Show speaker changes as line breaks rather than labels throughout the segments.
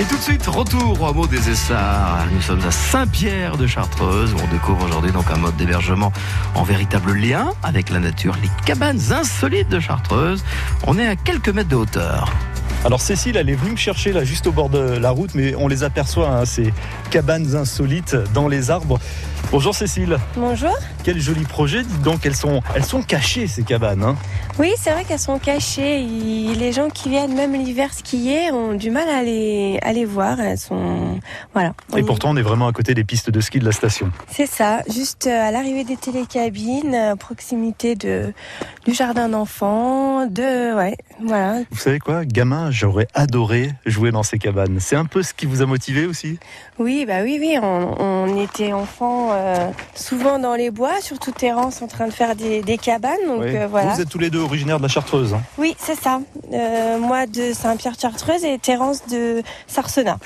Et tout de suite, retour au hameau des Essarts. Nous sommes à Saint-Pierre de Chartreuse on découvre aujourd'hui donc un mode d'hébergement en véritable lien avec la nature, les cabanes insolites de Chartreuse. On est à quelques mètres de hauteur.
Alors Cécile, elle est venue me chercher là juste au bord de la route, mais on les aperçoit, hein, ces cabanes insolites dans les arbres. Bonjour Cécile.
Bonjour.
Quel joli projet, dites donc, elles sont, elles sont cachées ces cabanes. Hein.
Oui, c'est vrai qu'elles sont cachées. Les gens qui viennent même l'hiver skier ont du mal à les, à les voir. Elles sont, voilà.
Et pourtant, on est vraiment à côté des pistes de ski de la station.
C'est ça, juste euh, à l'arrivée des télécabines, à proximité de, du jardin d'enfants, de, ouais, voilà.
Vous savez quoi, gamin, j'aurais adoré jouer dans ces cabanes. C'est un peu ce qui vous a motivé aussi?
Oui, bah oui, oui. On, était enfants euh, souvent dans les bois, surtout Terence en train de faire des, cabanes. Donc euh, voilà.
Vous êtes tous les deux originaires de la Chartreuse. Hein?
Oui, c'est ça. moi de Saint-Pierre-Chartreuse et Terence de Sarcenat.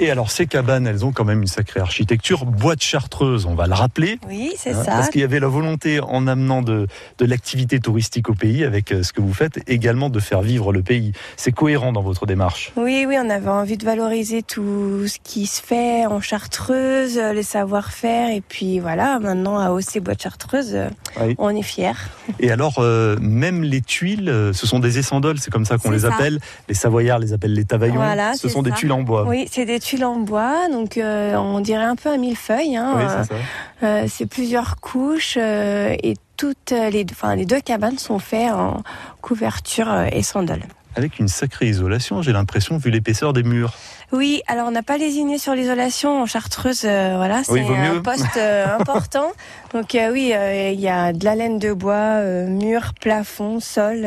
Et alors, ces cabanes, elles ont quand même une sacrée architecture. Bois de chartreuse, on va le rappeler.
Oui, c'est hein, ça.
Parce qu'il y avait la volonté, en amenant de, de l'activité touristique au pays, avec euh, ce que vous faites, également de faire vivre le pays. C'est cohérent dans votre démarche.
Oui, oui, on avait envie de valoriser tout ce qui se fait en chartreuse, euh, les savoir-faire. Et puis voilà, maintenant, à Hausser Bois de Chartreuse, euh, on est fiers.
Et alors, même les tuiles, ce sont des essandoles, c'est comme ça qu'on les appelle. Les Savoyards les appellent les tavaillons.
Voilà,
ce sont des tuiles en bois.
Oui, c'est des tuiles en bois, donc euh, on dirait un peu un millefeuille. Hein, euh, c'est plusieurs couches euh, et toutes les, enfin, les deux cabanes sont faites en couverture et sandales.
Avec une sacrée isolation, j'ai l'impression, vu l'épaisseur des murs.
Oui, alors on n'a pas lésiné sur l'isolation en chartreuse, voilà, c'est un poste important. Donc oui, il y a de la laine de bois, mur, plafond, sol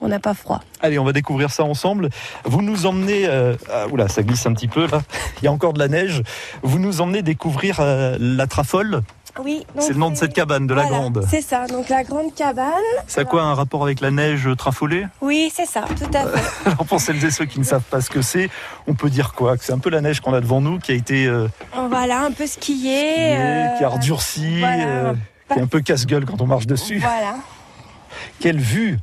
on n'a pas froid.
Allez, on va découvrir ça ensemble. Vous nous emmenez, euh, ah, oula, ça glisse un petit peu là. Il y a encore de la neige. Vous nous emmenez découvrir euh, la Trafole.
Oui.
C'est le nom de cette cabane, de la grande.
C'est ça, donc la grande cabane.
Ça a quoi un rapport avec la neige trafolée?
Oui, c'est ça, tout à fait.
Alors pour celles et ceux qui ne savent pas ce que c'est, on peut dire quoi? Que c'est un peu la neige qu'on a devant nous qui a été.
Euh, voilà, un peu skiée.
qui a redurci, qui est un peu casse-gueule quand on marche dessus.
Voilà.
Quelle vue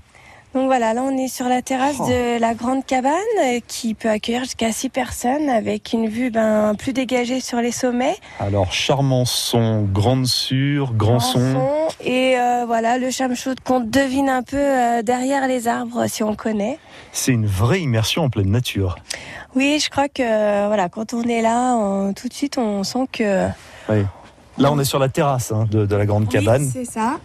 donc voilà, là on est sur la terrasse oh. de la grande cabane euh, qui peut accueillir jusqu'à 6 personnes avec une vue ben, plus dégagée sur les sommets.
Alors charmant son, grande sur, grand, son.
Et euh, voilà le chamchaude qu'on devine un peu euh, derrière les arbres si on connaît.
C'est une vraie immersion en pleine nature.
Oui, je crois que voilà, quand on est là, tout de suite on sent que...
Oui. Là on est sur la terrasse hein, de, la grande cabane.
c'est ça.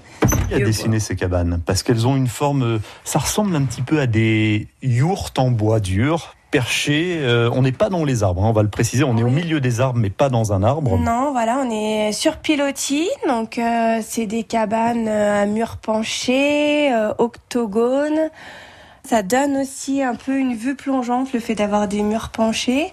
Qui a dessiné ces cabanes Parce qu'elles ont une forme, euh, ça ressemble un petit peu à des yourtes en bois dur, perchées. Euh, on n'est pas dans les arbres, hein, on va le préciser. On est au milieu des arbres, mais pas dans un arbre.
Non, voilà, on est sur pilotis. Donc, euh, c'est des cabanes à murs penchés, octogones. Ça donne aussi un peu une vue plongeante, le fait d'avoir des murs penchés.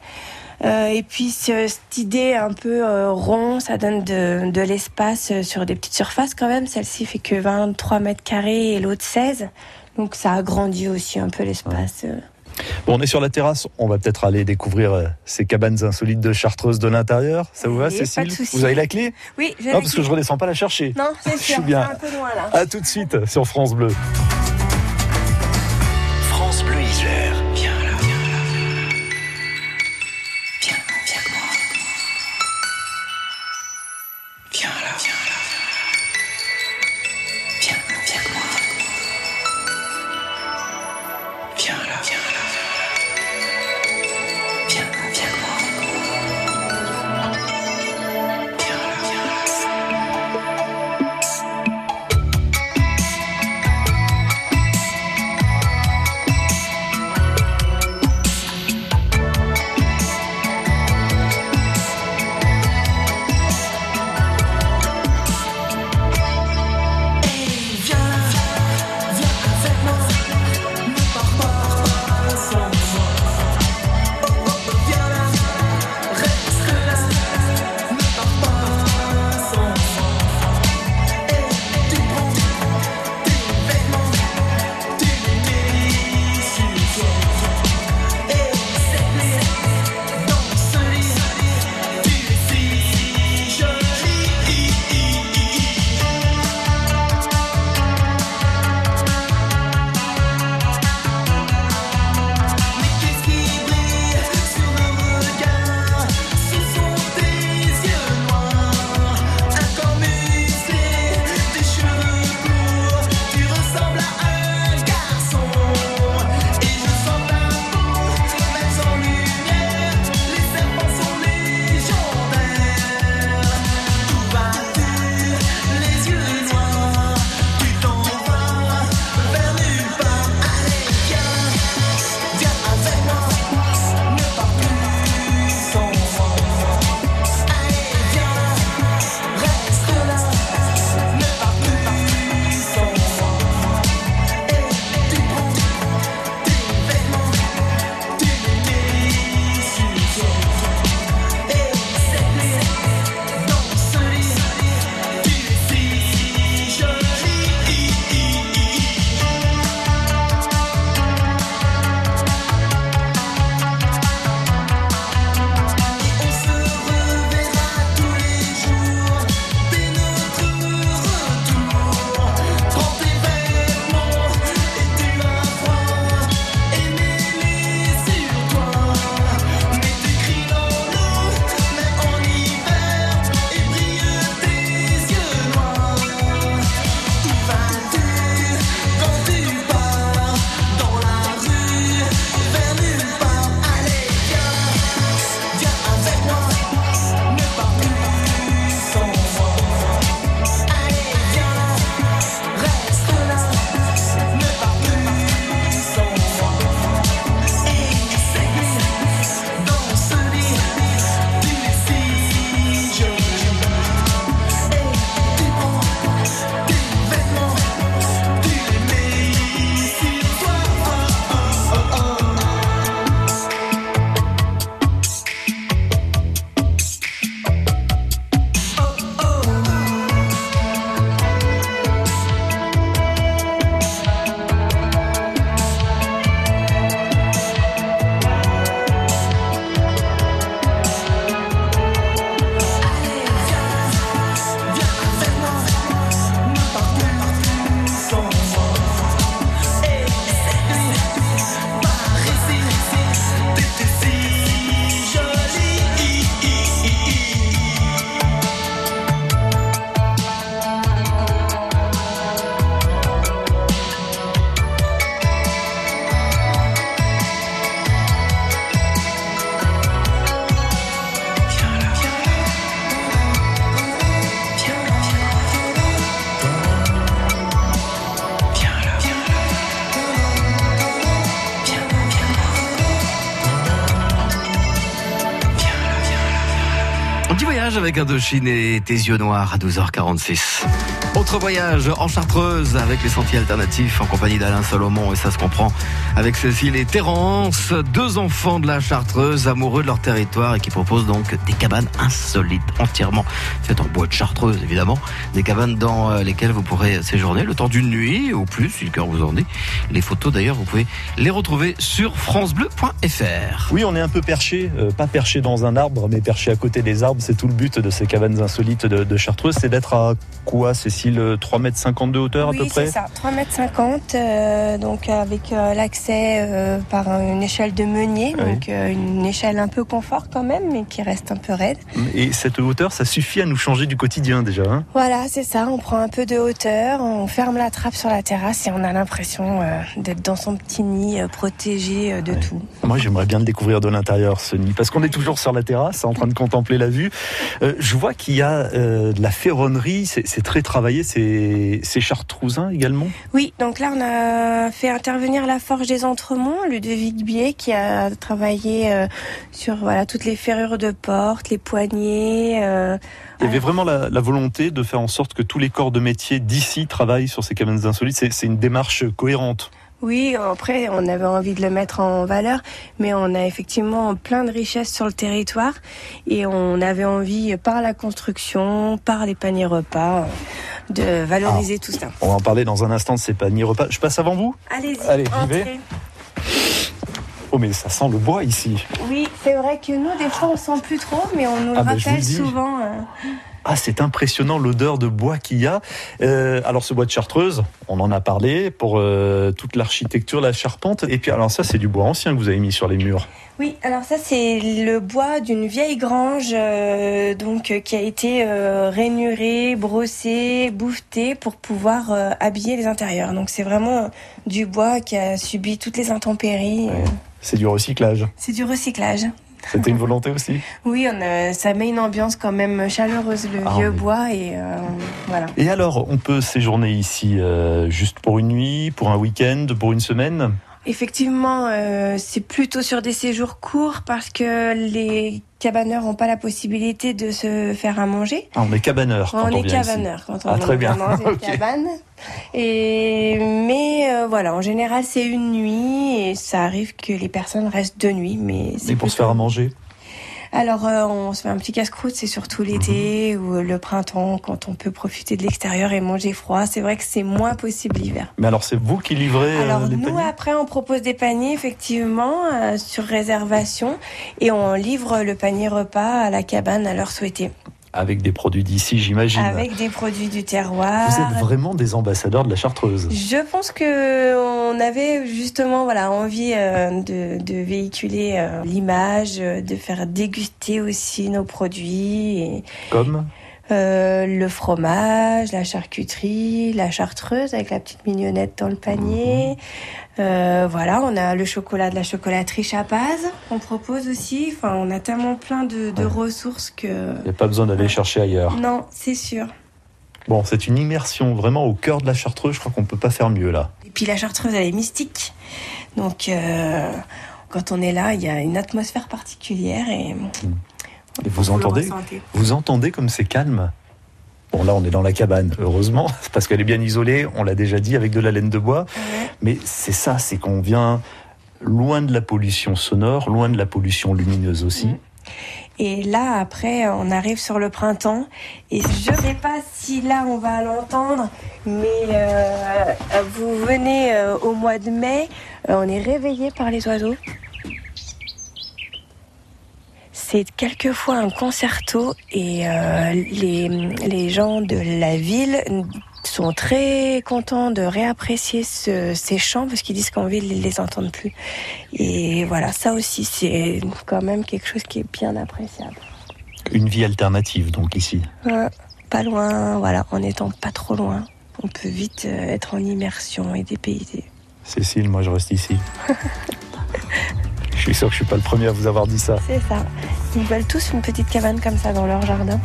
Euh, et puis cette idée un peu euh, rond, ça donne de, de l'espace euh, sur des petites surfaces quand même. Celle-ci fait que 23 mètres carrés et l'autre 16. Donc ça agrandit aussi un peu l'espace.
Bon, on est sur la terrasse, on va peut-être aller découvrir ces cabanes insolites de Chartreuse de l'intérieur. Ça vous va, Cécile Vous avez la clé?
Oui,
j'ai Non, parce que je redescends pas la chercher.
Non, c'est sûr,
je bien.
un peu loin là.
À tout de suite sur France Bleu.
Avec Indochine et tes yeux noirs à 12h46. Autre voyage en Chartreuse avec les sentiers alternatifs en compagnie d'Alain Salomon et ça se comprend avec Cécile et Terence, deux enfants de la Chartreuse amoureux de leur territoire et qui proposent donc des cabanes insolites entièrement faites en bois de Chartreuse évidemment, des cabanes dans euh, lesquelles vous pourrez séjourner le temps d'une nuit ou plus si le cœur vous en dit. Les photos d'ailleurs vous pouvez les retrouver sur francebleu.fr.
Oui, on est un peu perché, euh, pas perché dans un arbre, mais perché à côté des arbres. C'est tout le but de ces cabanes insolites de, de Chartreuse, c'est d'être à quoi, Cécile? 3,50 m de hauteur
oui,
à peu près
c'est ça, 3,50 m, euh, donc avec euh, l'accès euh, par une échelle de meunier,
Oui.
donc euh, une échelle un peu confort quand même, mais qui reste un peu raide.
Et cette hauteur, ça suffit à nous changer du quotidien déjà. hein
Voilà, c'est ça, on prend un peu de hauteur, on ferme la trappe sur la terrasse et on a l'impression euh, d'être dans son petit nid euh, protégé euh, de
Ouais.
tout.
Moi, j'aimerais bien le découvrir de l'intérieur, ce nid, parce qu'on est toujours sur la terrasse, en train de contempler la vue. Euh, je vois qu'il y a euh, de la ferronnerie, c'est très travaillé, c'est c'est chartrousin également?
Oui, donc là on a fait intervenir la Forge des Entremonts, Ludovic Biet qui a travaillé euh, sur voilà toutes les ferrures de porte, les poignées. euh,
Il y avait vraiment la, la volonté de faire en sorte que tous les corps de métier d'ici travaillent sur ces cabanes insolites. C'est une démarche cohérente.
Oui, après, on avait envie de le mettre en valeur, mais on a effectivement plein de richesses sur le territoire et on avait envie, par la construction, par les paniers repas, de valoriser tout ça.
On va en parler dans un instant de ces paniers repas. Je passe avant vous
Allez-y,
Allez,
entrez.
Oh, mais ça sent le bois ici.
Oui, c'est vrai que nous, des fois, on sent plus trop, mais on nous le
Ah, bah, vous
rappelle souvent. euh,
Ah, c'est impressionnant l'odeur de bois qu'il y a. Euh, alors, ce bois de Chartreuse, on en a parlé pour euh, toute l'architecture, la charpente. Et puis, alors ça, c'est du bois ancien que vous avez mis sur les murs.
Oui, alors ça c'est le bois d'une vieille grange euh, donc euh, qui a été euh, rainuré, brossé, bouffeté pour pouvoir habiller les intérieurs. Donc c'est vraiment du bois qui a subi toutes les intempéries.
Ouais. C'est du recyclage.
C'est du recyclage.
C'était une volonté aussi.
Oui, on a- ça met une ambiance quand même chaleureuse le
Ah,
vieux
oui.
bois et euh, voilà.
Et alors, on peut séjourner ici euh, juste pour une nuit, pour un week-end, pour une semaine?
Effectivement, euh, c'est plutôt sur des séjours courts parce que les cabaneurs n'ont pas la possibilité de se faire à manger.
ah, On est cabaneur quand on,
on est
vient ici.
cabaneur quand on
Ah, très bien.
dans une cabane. Et mais euh, voilà, en général c'est une nuit et ça arrive que les personnes restent deux nuits, mais c'est
pour se faire à manger
Alors euh, on se fait un petit casse-croûte, c'est surtout l'été
Mhm.
ou le printemps quand on peut profiter de l'extérieur et manger froid. C'est vrai que c'est moins possible l'hiver.
Mais alors, c'est vous qui livrez euh,
Alors
les
nous
paniers?
après on propose des paniers effectivement euh, sur réservation et on livre le panier repas à la cabane à l'heure souhaitée
Avec des produits d'ici, j'imagine.
avec des produits du terroir.
Vous êtes vraiment des ambassadeurs de la Chartreuse.
Je pense que on avait justement voilà envie euh, de, de véhiculer euh, l'image, euh, de faire déguster aussi nos produits, et,
Comme?
Euh, le fromage, la charcuterie, la chartreuse avec la petite mignonnette dans le panier. Euh, voilà, on a le chocolat de la chocolaterie Chapaz qu'on propose aussi. Enfin, on a tellement plein de, de
Ouais.
ressources que
il n'y a pas besoin d'aller chercher ailleurs.
non, c'est sûr.
Bon, c'est une immersion vraiment au cœur de la Chartreuse. Je crois qu'on peut pas faire mieux là.
Et puis la chartreuse, elle est mystique. Donc, euh, quand on est là, il y a une atmosphère particulière et
Et vous entendez. Vous entendez comme c'est calme Bon, là, on est dans la cabane, heureusement, parce qu'elle est bien isolée, on l'a déjà dit, avec de la laine de bois.
Ouais.
Mais c'est ça, c'est qu'on vient loin de la pollution sonore, loin de la pollution lumineuse aussi.
Mhm. Et là, après, on arrive sur le printemps. Et je ne sais pas si là, on va l'entendre, mais euh, vous venez euh, au mois de mai, euh, on est réveillé par les oiseaux. C'est quelquefois un concerto et euh, les, les gens de la ville sont très contents de réapprécier ce- ces chants parce qu'ils disent qu'en ville, ils les entendent plus. Et voilà, ça aussi, c'est quand même quelque chose qui est bien appréciable.
Une vie alternative, donc ici.
Ouais, pas loin, voilà, en étant pas trop loin, on peut vite euh, être en immersion et dépaysé.
Cécile, moi je reste ici. je suis sûr que je suis pas le premier à vous avoir dit ça.
C'est ça. Ils veulent tous une petite cabane comme ça dans leur jardin.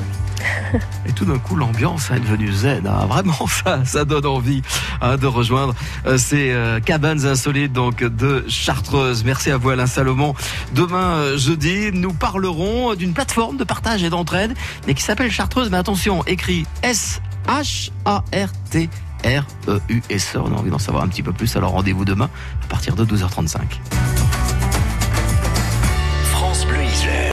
Et tout d'un coup, l'ambiance est devenue zen. hein. Vraiment, ça, ça donne envie hein, de rejoindre euh, ces euh, cabanes insolites donc de Chartreuse. Merci à vous, Alain Salomon. Demain, euh, jeudi, nous parlerons d'une plateforme de partage et d'entraide, mais qui s'appelle Chartreuse. Mais attention, écrit S-H-A-R-T. R-E-U-S-E. On a envie d'en savoir un petit peu plus, alors rendez-vous demain à partir de 12h35.